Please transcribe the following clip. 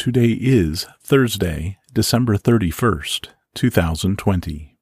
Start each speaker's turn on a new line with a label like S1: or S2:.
S1: Today is Thursday, December 31st, 2020.